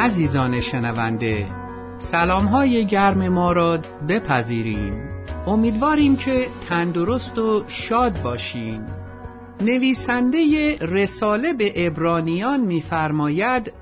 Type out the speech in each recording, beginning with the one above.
عزیزان شنونده سلام های گرم ما را بپذیریم امیدواریم که تندرست و شاد باشین. نویسنده رساله به ابرانیان می‌فرماید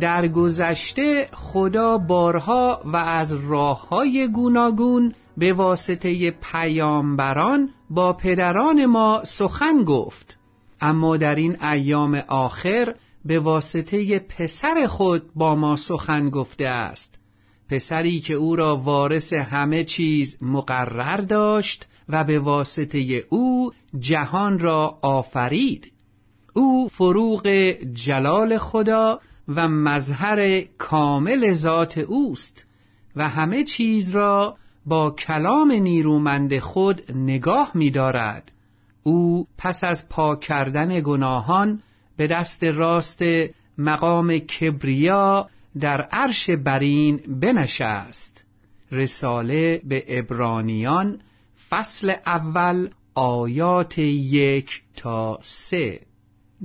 در گذشته خدا بارها و از راه های گوناگون به واسطه پیامبران با پدران ما سخن گفت. اما در این ایام آخر به واسطه پسر خود با ما سخن گفته است پسری که او را وارث همه چیز مقرر داشت و به واسطه او جهان را آفرید او فروغ جلال خدا و مظهر کامل ذات اوست و همه چیز را با کلام نیرومند خود نگاه می دارد. او پس از پاک کردن گناهان به دست راست مقام کبریا در عرش برین بنشست. رساله به ابرانیان فصل اول آیات یک تا سه.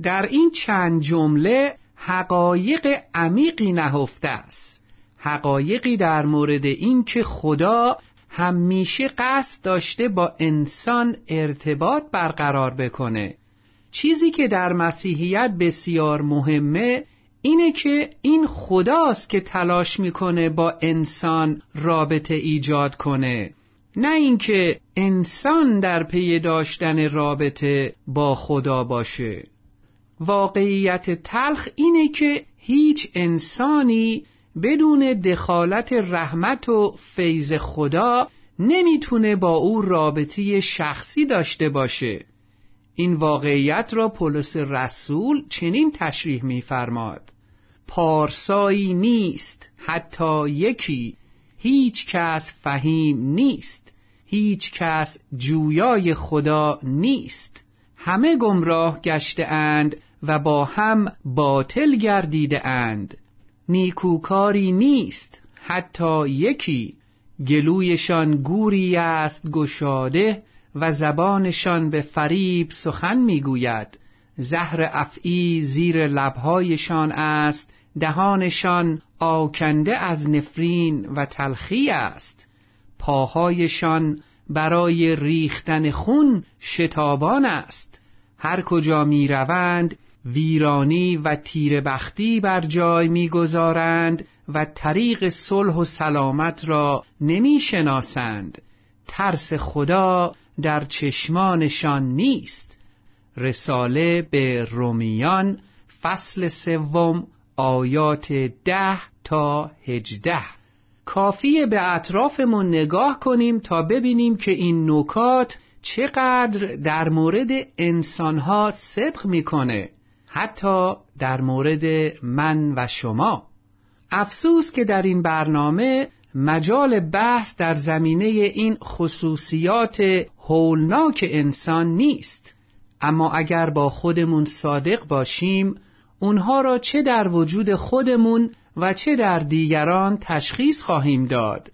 در این چند جمله حقایق عمیقی نهفته است. حقایقی در مورد اینکه خدا همیشه قصد داشته با انسان ارتباط برقرار بکنه. چیزی که در مسیحیت بسیار مهمه اینه که این خداست که تلاش می‌کنه با انسان رابطه ایجاد کنه. نه اینکه انسان در پی داشتن رابطه با خدا باشه. واقعیت تلخ اینه که هیچ انسانی بدون دخالت رحمت و فیض خدا نمی‌تونه با او رابطه شخصی داشته باشه. این واقعیت را پولس رسول چنین تشریح می‌فرماد. پارسایی نیست حتی یکی. هیچ کس فهیم نیست. هیچ کس جویای خدا نیست. همه گمراه گشته اند و با هم باطل گردیده اند. نیکوکاری نیست حتی یکی. گلویشان گوری است گشاده و زبانشان به فریب سخن می‌گوید. زهر افعی زیر لبهایشان است. دهانشان آکنده از نفرین و تلخی است. پاهایشان برای ریختن خون شتابان است. هر کجا می روند ویرانی و تیربختی بر جای می‌گذارند و طریق صلح و سلامت را نمی‌شناسند. ترس خدا در چشمانشان نیست. رساله به رومیان فصل سوم آیات ده تا هجده. کافیه به اطرافمون نگاه کنیم تا ببینیم که این نکات چقدر در مورد انسانها صدق می‌کنه. حتی در مورد من و شما. افسوس که در این برنامه مجال بحث در زمینه این خصوصیات هولناک انسان نیست. اما اگر با خودمون صادق باشیم اونها را چه در وجود خودمون و چه در دیگران تشخیص خواهیم داد.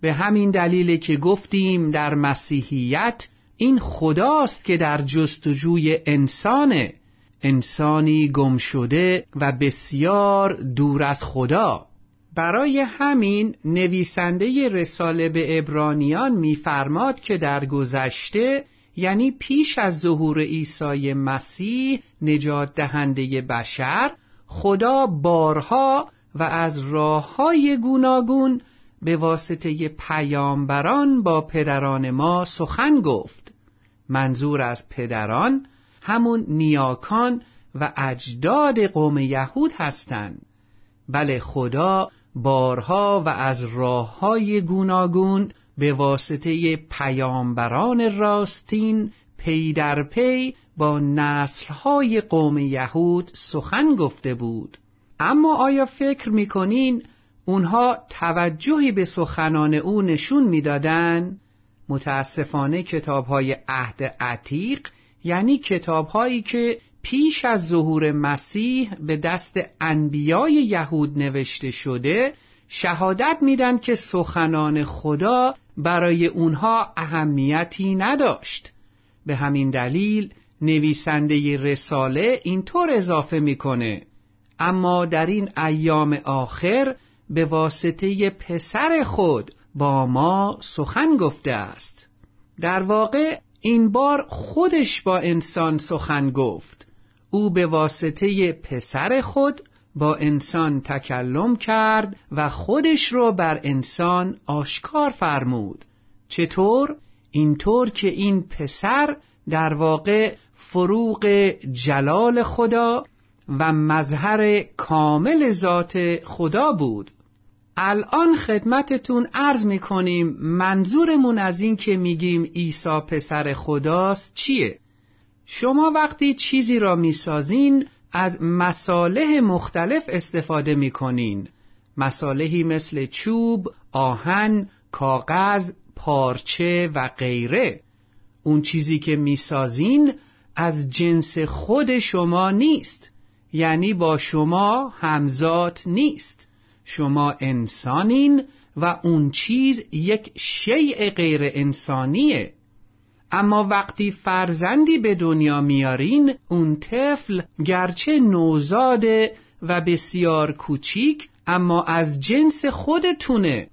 به همین دلیل که گفتیم در مسیحیت این خداست که در جستجوی انسانه. انسانی گم شده و بسیار دور از خدا. برای همین نویسنده رساله به ابرانیان میفرماد که در گذشته یعنی پیش از ظهور عیسی مسیح نجات دهنده بشر خدا بارها و از راه های گوناگون به واسطه پیامبران با پدران ما سخن گفت. منظور از پدران همون نیاکان و اجداد قوم یهود هستند. بله خدا بارها و از راه های گوناگون به واسطه پیامبران راستین پی در پی با نسلهای قوم یهود سخن گفته بود اما آیا فکر می‌کنین اونها توجهی به سخنان او نشون می‌دادن؟ متاسفانه کتاب های عهد عتیق یعنی کتابهایی که پیش از ظهور مسیح به دست انبیای یهود نوشته شده شهادت میدن که سخنان خدا برای اونها اهمیتی نداشت. به همین دلیل نویسنده رساله اینطور اضافه می‌کنه. اما در این ایام آخر به واسطه پسر خود با ما سخن گفته است. در واقع این بار خودش با انسان سخن گفت. او به واسطه پسر خود با انسان تکلم کرد و خودش رو بر انسان آشکار فرمود چطور؟ اینطور که این پسر در واقع فروغ جلال خدا و مظهر کامل ذات خدا بود الان خدمتتون عرض می‌کنیم منظورمون از این که میگیم عیسی پسر خداست چیه؟ شما وقتی چیزی را می‌سازین از مصالح مختلف استفاده می‌کنین. مصالحی مثل چوب، آهن، کاغذ، پارچه و غیره. اون چیزی که می‌سازین از جنس خود شما نیست. یعنی با شما همزاد نیست. شما انسانین و اون چیز یک شیء غیر انسانیه. اما وقتی فرزندی به دنیا میارین اون طفل گرچه نوزاده و بسیار کوچیک اما از جنس خودتونه.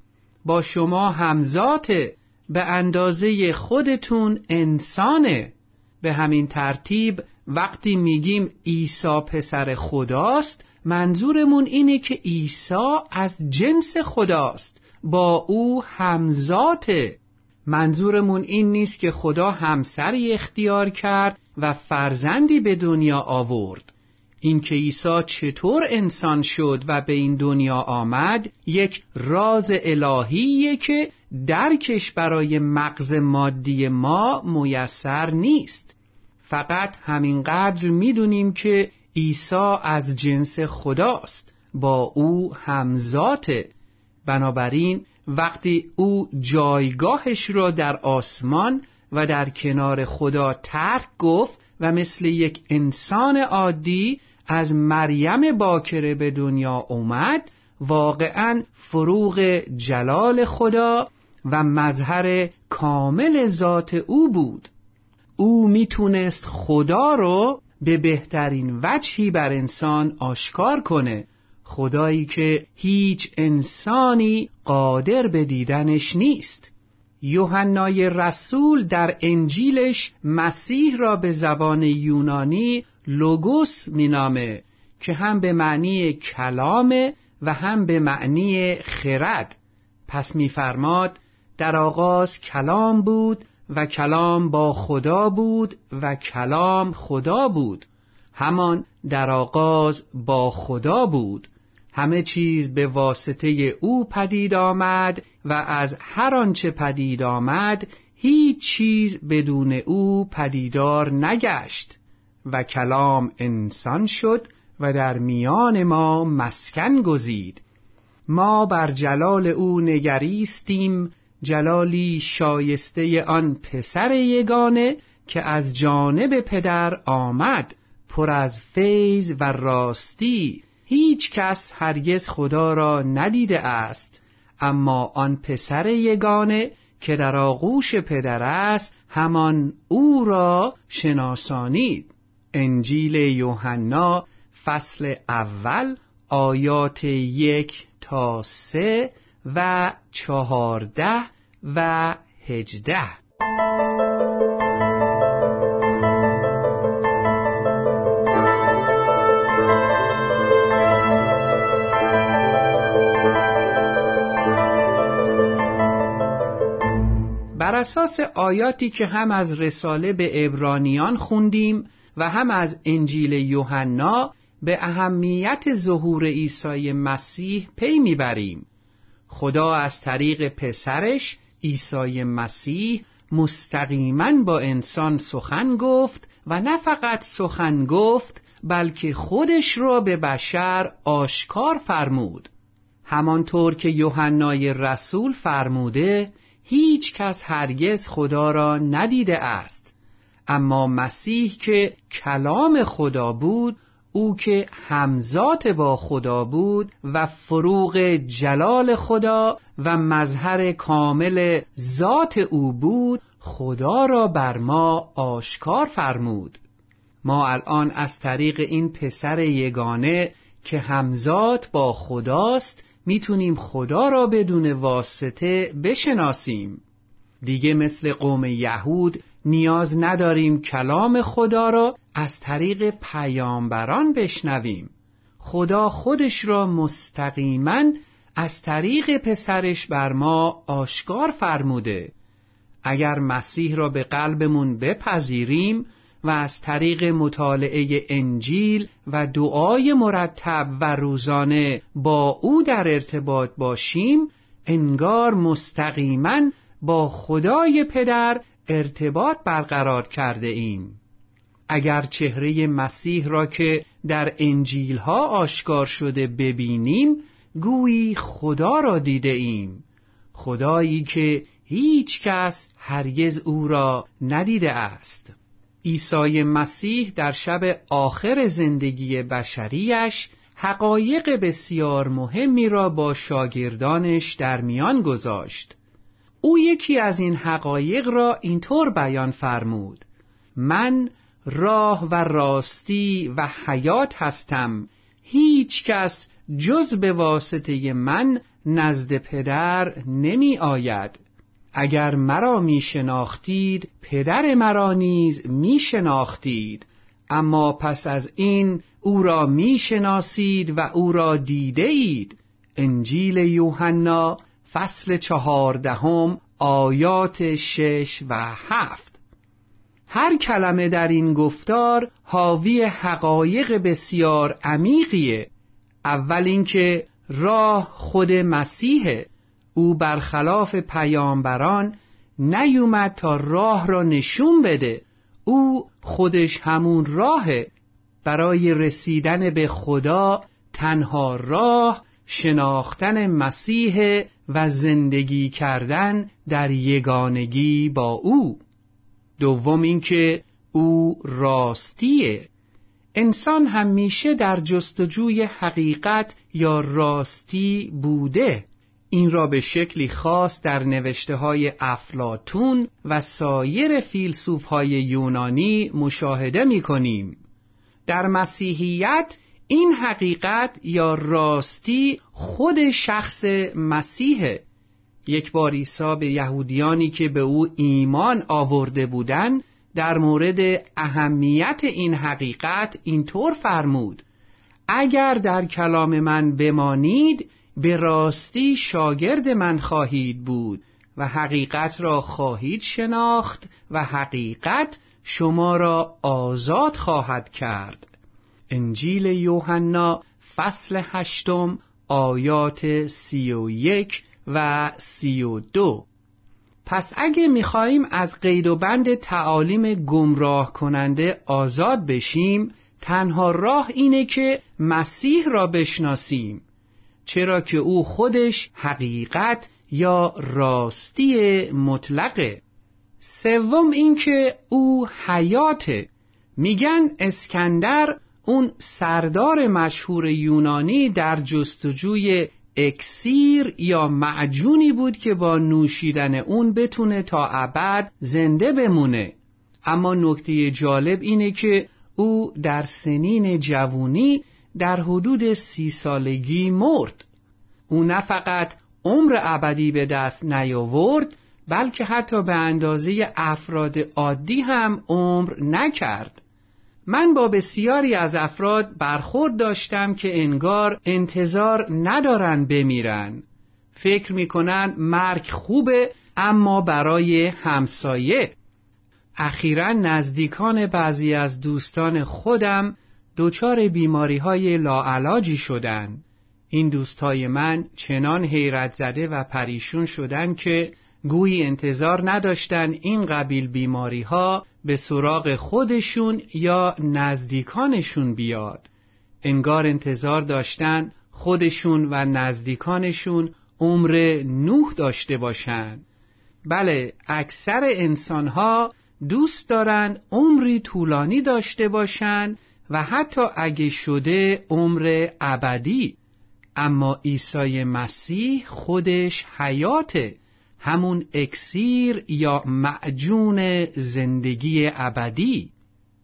با شما همزاته به اندازه خودتون انسانه. به همین ترتیب وقتی میگیم عیسی پسر خداست منظورمون اینه که عیسی از جنس خداست. با او همزاته منظورمون این نیست که خدا همسری اختیار کرد و فرزندی به دنیا آورد. اینکه عیسی چطور انسان شد و به این دنیا آمد یک راز الهیه که درکش برای مغز مادی ما میسر نیست. فقط همینقدر می‌دونیم که عیسی از جنس خداست. با او همزاته بنابراین وقتی او جایگاهش را در آسمان و در کنار خدا ترک گفت و مثل یک انسان عادی از مریم باکره به دنیا اومد واقعا فروغ جلال خدا و مظهر کامل ذات او بود. او می‌تونست خدا رو به بهترین وجهی بر انسان آشکار کنه. خدایی که هیچ انسانی قادر به دیدنش نیست. یوحنای رسول در انجیلش مسیح را به زبان یونانی لوگوس مینامه که هم به معنی کلامه و هم به معنی خرد. پس میفرماد در آغاز کلام بود و کلام با خدا بود و کلام خدا بود. همان در آغاز با خدا بود. همه چیز به واسطه او پدید آمد و از هر آنچه پدید آمد هیچ چیز بدون او پدیدار نگشت و کلام انسان شد و در میان ما مسکن گزید. ما بر جلال او نگریستیم جلالی شایسته آن پسر یگانه که از جانب پدر آمد پر از فیض و راستی. هیچ کس هرگز خدا را ندیده است. اما آن پسر یگانه که در آغوش پدر است همان او را شناسانید. انجیل یوحنا فصل اول آیات یک تا سه و چهارده و هجده. بر اساس آیاتی که هم از رساله به ابرانیان خوندیم و هم از انجیل یوحنا به اهمیت ظهور عیسی مسیح پی می‌بریم. خدا از طریق پسرش عیسی مسیح مستقیما با انسان سخن گفت و نه فقط سخن گفت بلکه خودش را به بشر آشکار فرمود. همانطور که یوحنای رسول فرموده هیچ کس هرگز خدا را ندیده است. اما مسیح که کلام خدا بود او که همزات با خدا بود و فروغ جلال خدا و مظهر کامل ذات او بود خدا را بر ما آشکار فرمود. ما الان از طریق این پسر یگانه که همزاد با خداست می‌تونیم خدا را بدون واسطه بشناسیم. دیگه مثل قوم یهود نیاز نداریم کلام خدا را از طریق پیامبران بشنویم. خدا خودش را مستقیما از طریق پسرش بر ما آشکار فرموده. اگر مسیح را به قلبمون بپذیریم و از طریق مطالعه انجیل و دعای مرتب و روزانه با او در ارتباط باشیم انگار مستقیما با خدای پدر ارتباط برقرار کرده ایم. اگر چهره مسیح را که در انجیل ها آشکار شده ببینیم گویی خدا را دیده ایم. خدایی که هیچ کس هرگز او را ندیده است. عیسی مسیح در شب آخر زندگی بشریش حقایق بسیار مهمی را با شاگردانش در میان گذاشت. او یکی از این حقایق را اینطور بیان فرمود. من راه و راستی و حیات هستم. هیچ کس جز به واسطه من نزد پدر نمی آید. اگر مرا می شناختید پدر مرا نیز می شناختید اما پس از این او را می شناسید و او را دیده اید انجیل یوحنا فصل چهاردهم آیات شش و هفت. هر کلمه در این گفتار حاوی حقایق بسیار عمیقیه. اول اینکه راه خود مسیحه. او برخلاف پیامبران نیومد تا راه را نشون بده. او خودش همون راهه. برای رسیدن به خدا تنها راه شناختن مسیح و زندگی کردن در یگانگی با او. دوم اینکه او راستیه. انسان همیشه در جستجوی حقیقت یا راستی بوده. این را به شکلی خاص در نوشته های افلاتون و سایر فیلسوف های یونانی مشاهده می کنیم. در مسیحیت این حقیقت یا راستی خود شخص مسیحه یک بار عیسی به یهودیانی که به او ایمان آورده بودند در مورد اهمیت این حقیقت اینطور فرمود اگر در کلام من بمانید به راستی شاگرد من خواهید بود و حقیقت را خواهید شناخت و حقیقت شما را آزاد خواهد کرد. انجیل یوحنا فصل هشتم آیات سی و یک و سی و دو. پس اگه می‌خواهیم از قید و بند تعالیم گمراه کننده آزاد بشیم تنها راه اینه که مسیح را بشناسیم. چرا که او خودش حقیقت یا راستی مطلقه. سوم اینکه او حیاته. میگن اسکندر اون سردار مشهور یونانی در جستجوی اکسیر یا معجونی بود که با نوشیدن اون بتونه تا ابد زنده بمونه. اما نکته جالب اینه که او در سنین جوونی در حدود سی سالگی مرد. او نه فقط عمر ابدی به دست نیاورد بلکه حتی به اندازه افراد عادی هم عمر نکرد. من با بسیاری از افراد برخورد داشتم که انگار انتظار ندارن بمیرن. فکر می‌کنن مرگ خوبه اما برای همسایه. اخیرا نزدیکان بعضی از دوستان خودم دچار بیماری های لاعلاجی شدند. این دوستای من چنان حیرت زده و پریشون شدن که گویی انتظار نداشتن این قبیل بیماری ها به سراغ خودشون یا نزدیکانشون بیاد انگار انتظار داشتن خودشون و نزدیکانشون عمر نوح داشته باشند. بله اکثر انسانها دوست دارن عمری طولانی داشته باشند و حتی اگه شده عمر ابدی اما عیسی مسیح خودش حیاته همون اکسیر یا معجون زندگی ابدی.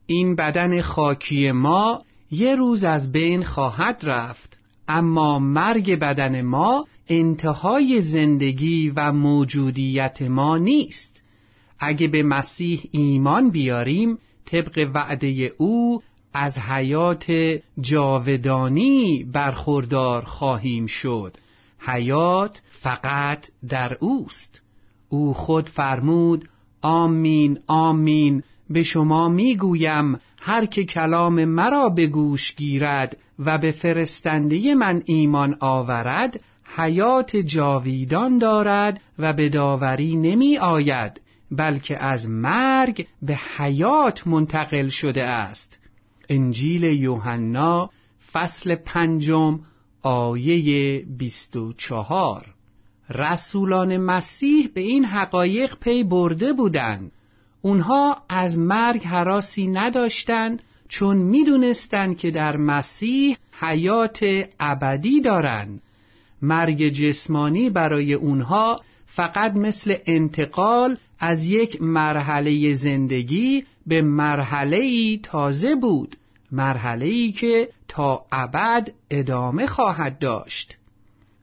این بدن خاکی ما یه روز از بین خواهد رفت اما مرگ بدن ما انتهای زندگی و موجودیت ما نیست. اگه به مسیح ایمان بیاریم طبق وعده او از حیات جاودانی برخوردار خواهیم شد. حیات فقط در اوست. او خود فرمود آمین آمین به شما می‌گویم هر که کلام مرا به گوش گیرد و به فرستنده من ایمان آورد حیات جاویدان دارد و به داوری نمی آید بلکه از مرگ به حیات منتقل شده است. انجیل یوحنا فصل پنجم آیه بیست و چهار. رسولان مسیح به این حقایق پی برده بودند. اونها از مرگ حراسی نداشتند چون می‌دونستند که در مسیح حیات ابدی دارند. مرگ جسمانی برای اونها فقط مثل انتقال از یک مرحله زندگی به مرحله تازه بود. مرحله ای که تا ابد ادامه خواهد داشت.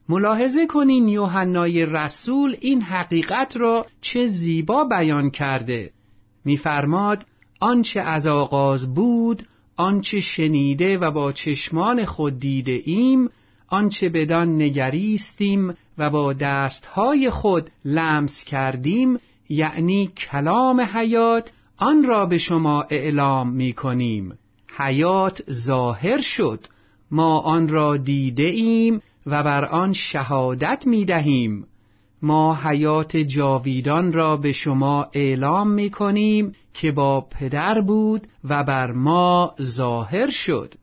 ملاحظه کنین یوحنای رسول این حقیقت را چه زیبا بیان کرده. میفرماد آنچه از آغاز بود آنچه شنیده و با چشمان خود دیده ایم آنچه بدان نگریستیم و با دستهای خود لمس کردیم یعنی کلام حیات آن را به شما اعلام می کنیم حیات ظاهر شد. ما آن را دیده ایم و بر آن شهادت می دهیم ما حیات جاویدان را به شما اعلام می کنیم که با پدر بود و بر ما ظاهر شد.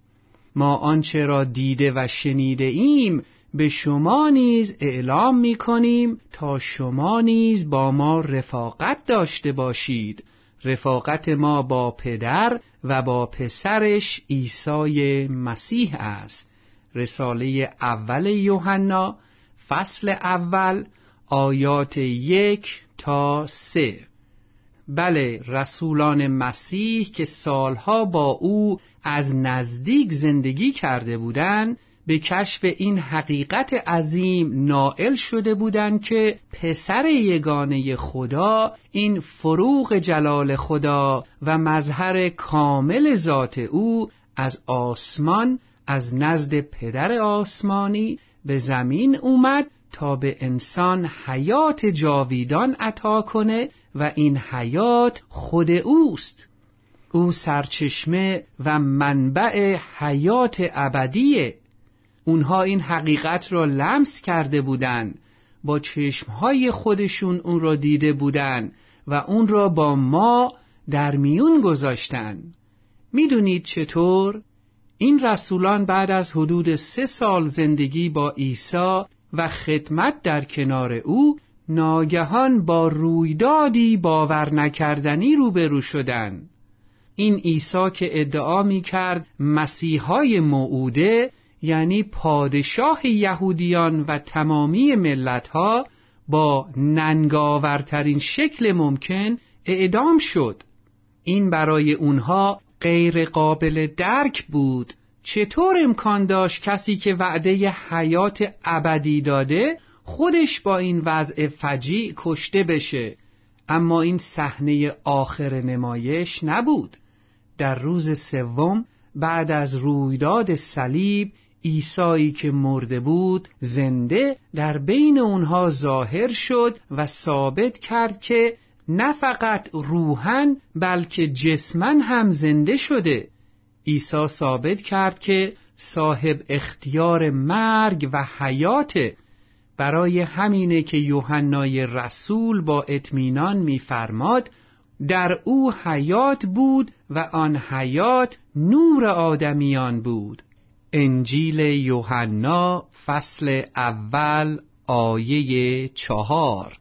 ما آنچه را دیده و شنیده ایم به شما نیز اعلام می کنیم تا شما نیز با ما رفاقت داشته باشید. رفاقت ما با پدر و با پسرش عیسی مسیح است. رساله اول یوحنا فصل اول آیات یک تا سه. بله رسولان مسیح که سالها با او از نزدیک زندگی کرده بودند به کشف این حقیقت عظیم نائل شده بودند که پسر یگانه خدا این فروغ جلال خدا و مظهر کامل ذات او از آسمان از نزد پدر آسمانی به زمین اومد تا به انسان حیات جاویدان عطا کنه و این حیات خود اوست. او سرچشمه و منبع حیات ابدیه. اونها این حقیقت را لمس کرده بودند با چشمهای خودشون اون را دیده بودند و اون را با ما در میون گذاشتن می‌دونید چطور؟ این رسولان بعد از حدود سه سال زندگی با عیسی و خدمت در کنار او ناگهان با رویدادی باور نکردنی روبرو شدند. این عیسی که ادعا می کرد مسیحای موعوده یعنی پادشاه یهودیان و تمامی ملتها با ننگاورترین شکل ممکن اعدام شد. این برای اونها غیر قابل درک بود. چطور امکان داشت کسی که وعده حیات ابدی داده خودش با این وضع فجیع کشته بشه؟ اما این صحنه آخر نمایش نبود. در روز سوم بعد از رویداد صلیب عیسایی که مرده بود زنده در بین اونها ظاهر شد و ثابت کرد که نه فقط روحن بلکه جسمن هم زنده شده. عیسی ثابت کرد که صاحب اختیار مرگ و حیات برای همینه که یوحنای رسول با اطمینان میفرماد در او حیات بود و آن حیات نور آدمیان بود. انجیل یوحنا فصل اول آیه چهار.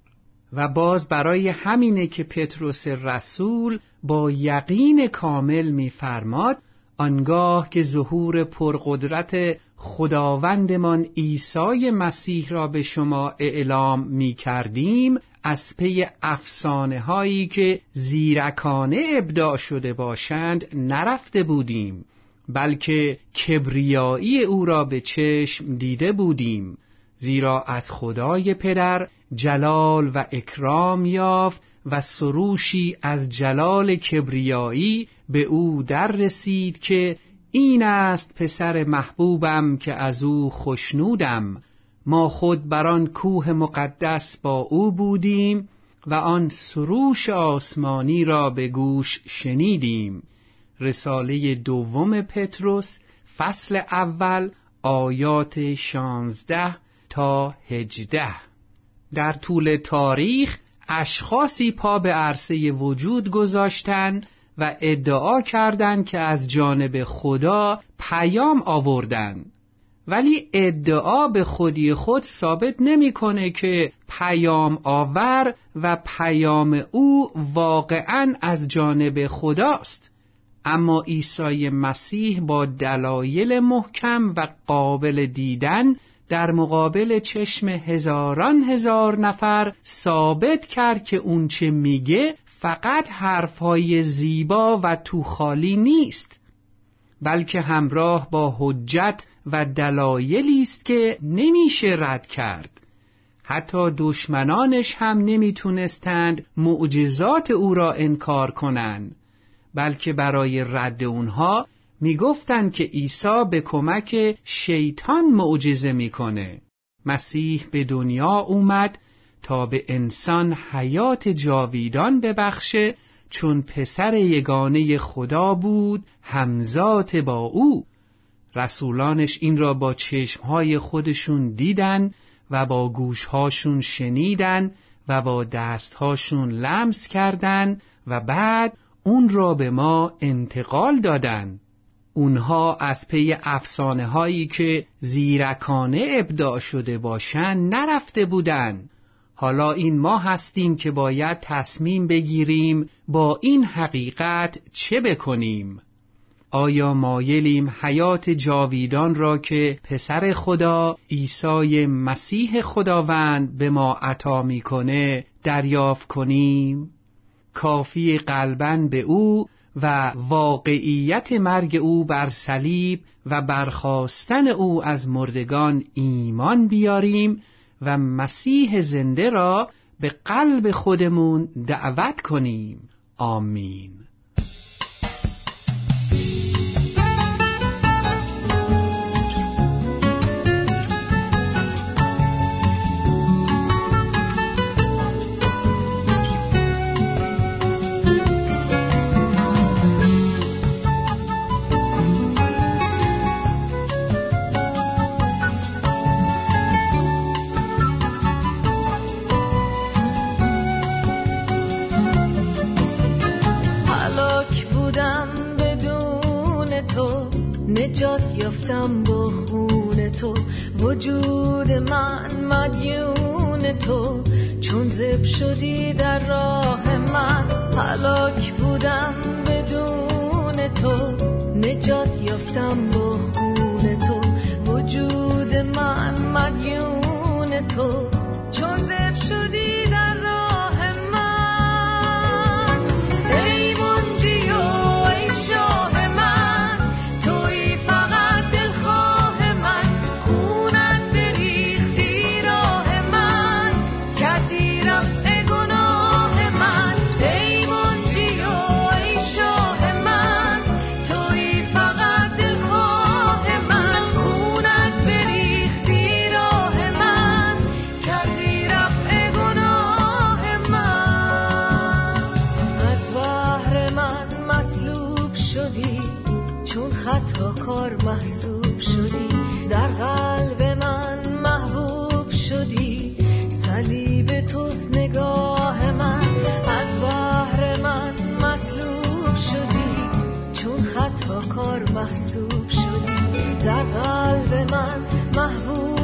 و باز برای همینه که پتروس رسول با یقین کامل میفرماد آنگاه که ظهور پرقدرت خداوندمان عیسی مسیح را به شما اعلام می کردیم از پی افسانه هایی که زیرکانه ابداع شده باشند نرفته بودیم. بلکه کبریایی او را به چشم دیده بودیم زیرا از خدای پدر جلال و اکرام یافت و سروشی از جلال کبریایی به او در رسید که این است پسر محبوبم که از او خشنودم. ما خود بر آن کوه مقدس با او بودیم و آن سروش آسمانی را به گوش شنیدیم. رساله دوم پتروس فصل اول آیات شانزده تا هجده. در طول تاریخ اشخاصی پا به عرصه وجود گذاشتند و ادعا کردند که از جانب خدا پیام آوردند ولی ادعا به خودی خود ثابت نمی‌کنه که پیام آور و پیام او واقعا از جانب خداست. اما عیسی مسیح با دلایل محکم و قابل دیدن در مقابل چشم هزاران هزار نفر ثابت کرد که اون چه میگه فقط حرفهای زیبا و توخالی نیست بلکه همراه با حجت و دلایلی است که نمیشه رد کرد. حتی دشمنانش هم نمی‌تونستند معجزات او را انکار کنند. بلکه برای رد اونها می‌گفتند که عیسی به کمک شیطان معجزه می‌کنه. مسیح به دنیا اومد تا به انسان حیات جاویدان ببخشه چون پسر یگانه خدا بود همزات با او. رسولانش این را با چشمهای خودشون دیدن و با گوشهاشون شنیدن و با دستهاشون لمس کردن و بعد اون را به ما انتقال دادن. اونها از پی افسانه هایی که زیرکانه ابداع شده باشند نرفته بودند حالا این ما هستیم که باید تصمیم بگیریم با این حقیقت چه بکنیم. آیا مایلیم حیات جاویدان را که پسر خدا عیسی مسیح خداوند به ما عطا می‌کنه دریافت کنیم؟ کافی قلبا به او و واقعیت مرگ او بر صلیب و برخواستن او از مردگان ایمان بیاریم و مسیح زنده را به قلب خودمون دعوت کنیم. آمین. خطا کار محسوب شدی در قلب من محبوب